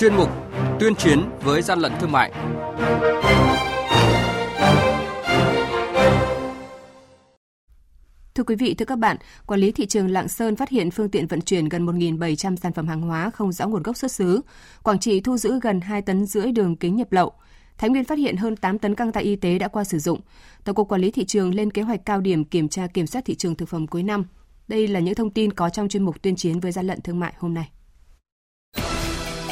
chuyên mục Tuyên chiến với gian lận thương mại. Thưa quý vị, thưa các bạn, quản lý thị trường Lạng Sơn phát hiện phương tiện vận chuyển gần 1.700 sản phẩm hàng hóa không rõ nguồn gốc xuất xứ. Quảng Trị thu giữ gần 2 tấn rưỡi đường kính nhập lậu. Thái Nguyên phát hiện hơn 8 tấn găng tay y tế đã qua sử dụng. Tổng cục Quản lý thị trường lên kế hoạch cao điểm kiểm tra kiểm soát thị trường thực phẩm cuối năm. Đây là những thông tin có trong chuyên mục tuyên chiến với gian lận thương mại hôm nay.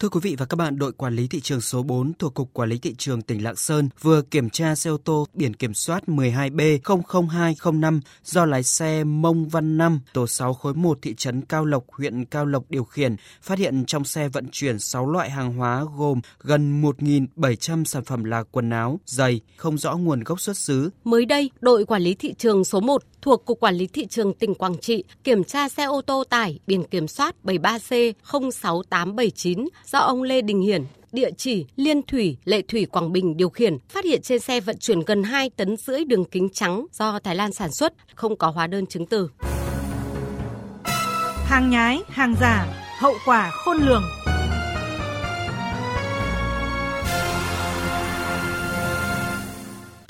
Thưa quý vị và các bạn, đội quản lý thị trường số 4 thuộc Cục Quản lý Thị trường tỉnh Lạng Sơn vừa kiểm tra xe ô tô biển kiểm soát 12B00205 do lái xe Mông Văn Năm, tổ 6 khối 1 thị trấn Cao Lộc, huyện Cao Lộc điều khiển, phát hiện trong xe vận chuyển 6 loại hàng hóa gồm gần 1.700 sản phẩm là quần áo, giày, không rõ nguồn gốc xuất xứ. Mới đây, đội quản lý thị trường số 1 thuộc Cục Quản lý Thị trường tỉnh Quảng Trị kiểm tra xe ô tô tải biển kiểm soát 73C 06879 do ông Lê Đình Hiển, địa chỉ Liên Thủy, Lệ Thủy, Quảng Bình điều khiển, phát hiện trên xe vận chuyển gần 2 tấn rưỡi đường kính trắng do Thái Lan sản xuất, không có hóa đơn chứng từ. Hàng nhái, hàng giả, hậu quả khôn lường.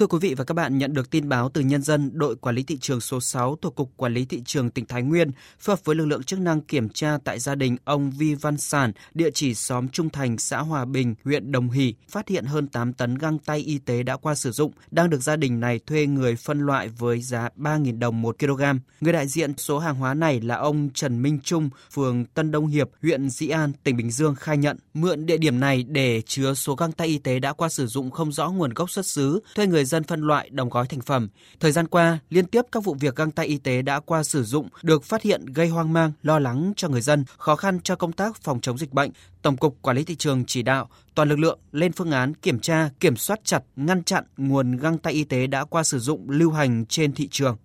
Thưa quý vị và các bạn, nhận được tin báo từ nhân dân, đội quản lý thị trường số 6 thuộc Cục Quản lý Thị trường tỉnh Thái Nguyên phối hợp với lực lượng chức năng kiểm tra tại gia đình ông Vi Văn Sản, địa chỉ xóm Trung Thành, xã Hòa Bình, huyện Đồng Hỷ, phát hiện hơn 8 tấn găng tay y tế đã qua sử dụng, đang được gia đình này thuê người phân loại với giá 3.000 đồng một kg. Người đại diện số hàng hóa này là ông Trần Minh Trung, phường Tân Đông Hiệp, huyện Dĩ An, tỉnh Bình Dương khai nhận mượn địa điểm này để chứa số găng tay y tế đã qua sử dụng không rõ nguồn gốc xuất xứ, thuê người dân phân loại đóng gói thành phẩm. Thời gian qua, liên tiếp các vụ việc găng tay y tế đã qua sử dụng được phát hiện gây hoang mang, lo lắng cho người dân, khó khăn cho công tác phòng chống dịch bệnh. Tổng cục Quản lý thị trường chỉ đạo toàn lực lượng lên phương án kiểm tra, kiểm soát chặt, ngăn chặn nguồn găng tay y tế đã qua sử dụng lưu hành trên thị trường.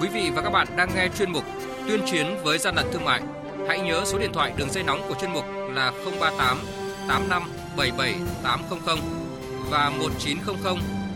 Quý vị và các bạn đang nghe chuyên mục Tuyên chiến với gian lận thương mại. Hãy nhớ số điện thoại đường dây nóng của chuyên mục là 038 85 77 800 và 1900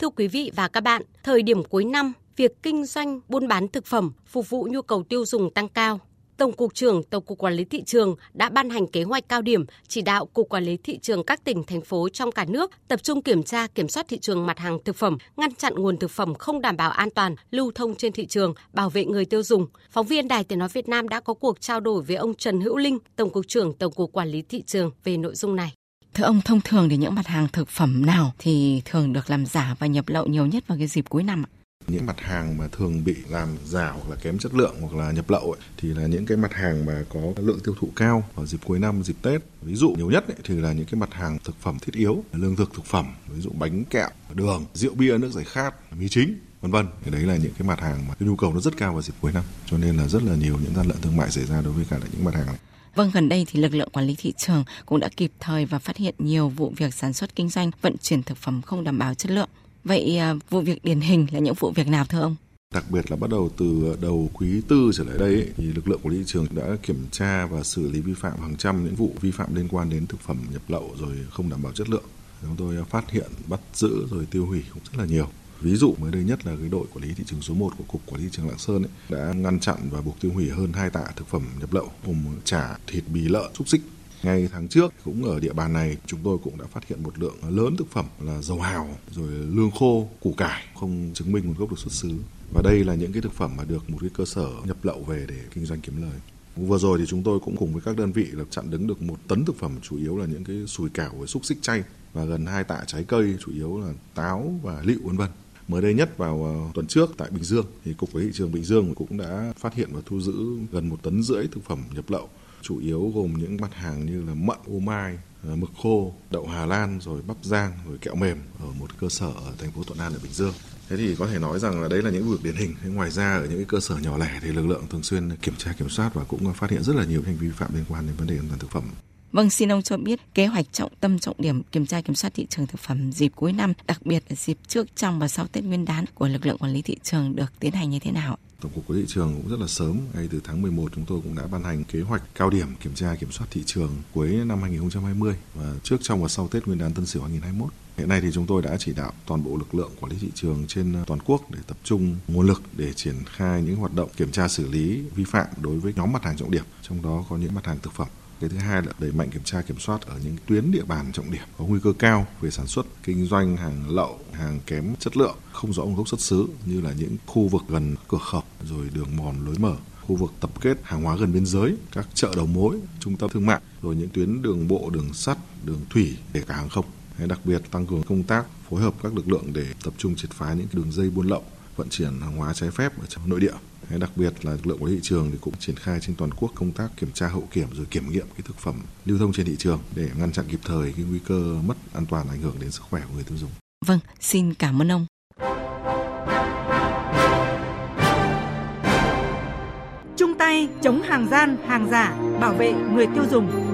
Thưa quý vị và các bạn, thời điểm cuối năm, việc kinh doanh buôn bán thực phẩm phục vụ nhu cầu tiêu dùng tăng cao. Tổng cục trưởng Tổng cục Quản lý thị trường đã ban hành kế hoạch cao điểm chỉ đạo Cục Quản lý thị trường các tỉnh thành phố trong cả nước tập trung kiểm tra kiểm soát thị trường mặt hàng thực phẩm, ngăn chặn nguồn thực phẩm không đảm bảo an toàn lưu thông trên thị trường, bảo vệ người tiêu dùng. Phóng viên Đài Tiếng nói Việt Nam đã có cuộc trao đổi với ông Trần Hữu Linh, Tổng cục trưởng Tổng cục Quản lý thị trường về nội dung này. Thưa ông, thông thường thì những mặt hàng thực phẩm nào thì thường được làm giả và nhập lậu nhiều nhất vào cái dịp cuối năm ạ? những mặt hàng mà thường bị làm giả hoặc là kém chất lượng hoặc là nhập lậu ấy, thì là những cái mặt hàng mà có lượng tiêu thụ cao vào dịp cuối năm dịp tết. Ví dụ nhiều nhất ấy, thì là những cái mặt hàng thực phẩm thiết yếu lương thực thực phẩm ví dụ bánh kẹo đường rượu bia nước giải khát mì chính vân vân. Thì đấy là những cái mặt hàng mà cái nhu cầu nó rất cao vào dịp cuối năm. Cho nên là rất là nhiều những gian lận thương mại xảy ra đối với cả những mặt hàng này. Vâng, gần đây thì lực lượng quản lý thị trường cũng đã kịp thời và phát hiện nhiều vụ việc sản xuất kinh doanh vận chuyển thực phẩm không đảm bảo chất lượng. Vậy à, vụ việc điển hình là những vụ việc nào thưa ông? Đặc biệt là bắt đầu từ đầu quý tư trở lại đây thì lực lượng quản lý thị trường đã kiểm tra và xử lý vi phạm hàng trăm những vụ vi phạm liên quan đến thực phẩm nhập lậu rồi không đảm bảo chất lượng. Chúng tôi phát hiện, bắt giữ rồi tiêu hủy cũng rất là nhiều. Ví dụ mới đây nhất là cái đội quản lý thị trường số 1 của Cục Quản lý thị trường Lạng Sơn ấy, đã ngăn chặn và buộc tiêu hủy hơn 2 tạ thực phẩm nhập lậu gồm chả, thịt bì lợn, xúc xích. Ngay tháng trước cũng ở địa bàn này chúng tôi cũng đã phát hiện một lượng lớn thực phẩm là dầu hào, rồi lương khô, củ cải không chứng minh nguồn gốc được xuất xứ. Và đây là những cái thực phẩm mà được một cái cơ sở nhập lậu về để kinh doanh kiếm lời. Vừa rồi thì chúng tôi cũng cùng với các đơn vị là chặn đứng được một tấn thực phẩm chủ yếu là những cái sùi cảo với xúc xích chay và gần hai tạ trái cây chủ yếu là táo và lựu vân vân. Mới đây nhất vào ờ, tuần trước tại Bình Dương thì cục quản lý thị trường Bình Dương cũng đã phát hiện và thu giữ gần một tấn rưỡi thực phẩm nhập lậu chủ yếu gồm những mặt hàng như là mận, ô mai, ờ, mực khô, đậu Hà Lan, rồi bắp rang, rồi kẹo mềm ở một cơ sở ở thành phố Thuận An ở Bình Dương. Thế thì có thể nói rằng là đấy là những vụ việc điển hình. Thế ngoài ra ở những cái cơ sở nhỏ lẻ thì lực lượng thường xuyên kiểm tra kiểm soát và cũng phát hiện rất là nhiều hành vi vi phạm liên quan đến vấn đề an toàn thực phẩm. Vâng, xin ông cho biết kế hoạch trọng tâm trọng điểm kiểm tra kiểm soát thị trường thực phẩm dịp cuối năm, đặc biệt là dịp trước, trong và sau Tết Nguyên đán của lực lượng quản lý thị trường được tiến hành như thế nào? Tổng cục Quản lý thị trường cũng rất là sớm, ngay từ tháng 11 chúng tôi cũng đã ban hành kế hoạch cao điểm kiểm tra kiểm soát thị trường cuối năm 2020 và trước trong và sau Tết Nguyên đán Tân Sửu 2021. Hiện nay thì chúng tôi đã chỉ đạo toàn bộ lực lượng quản lý thị trường trên ờ, toàn quốc để tập trung nguồn lực để triển khai những hoạt động kiểm tra xử lý vi phạm đối với nhóm mặt hàng trọng điểm, trong đó có những mặt hàng thực phẩm cái thứ hai là đẩy mạnh kiểm tra, kiểm soát ở những tuyến địa bàn trọng điểm có nguy cơ cao về sản xuất, kinh doanh, hàng lậu, hàng kém chất lượng, không rõ nguồn gốc xuất xứ như là những khu vực gần cửa khẩu, rồi đường mòn lối mở, khu vực tập kết hàng hóa gần biên giới, các chợ đầu mối, trung tâm thương mại, rồi những tuyến đường bộ, đường sắt, đường thủy kể cả hàng không. Đặc biệt tăng cường công tác phối hợp các lực lượng để tập trung triệt phá những đường dây buôn lậu, vận chuyển hàng hóa trái phép ở trong nội địa đặc biệt là lực lượng quản lý thị trường thì cũng triển khai trên toàn quốc công tác kiểm tra hậu kiểm rồi kiểm nghiệm cái thực phẩm lưu thông trên thị trường để ngăn chặn kịp thời cái nguy cơ mất an toàn ảnh hưởng đến sức khỏe của người tiêu dùng. Vâng, xin cảm ơn ông. Chung tay chống hàng gian, hàng giả, bảo vệ người tiêu dùng.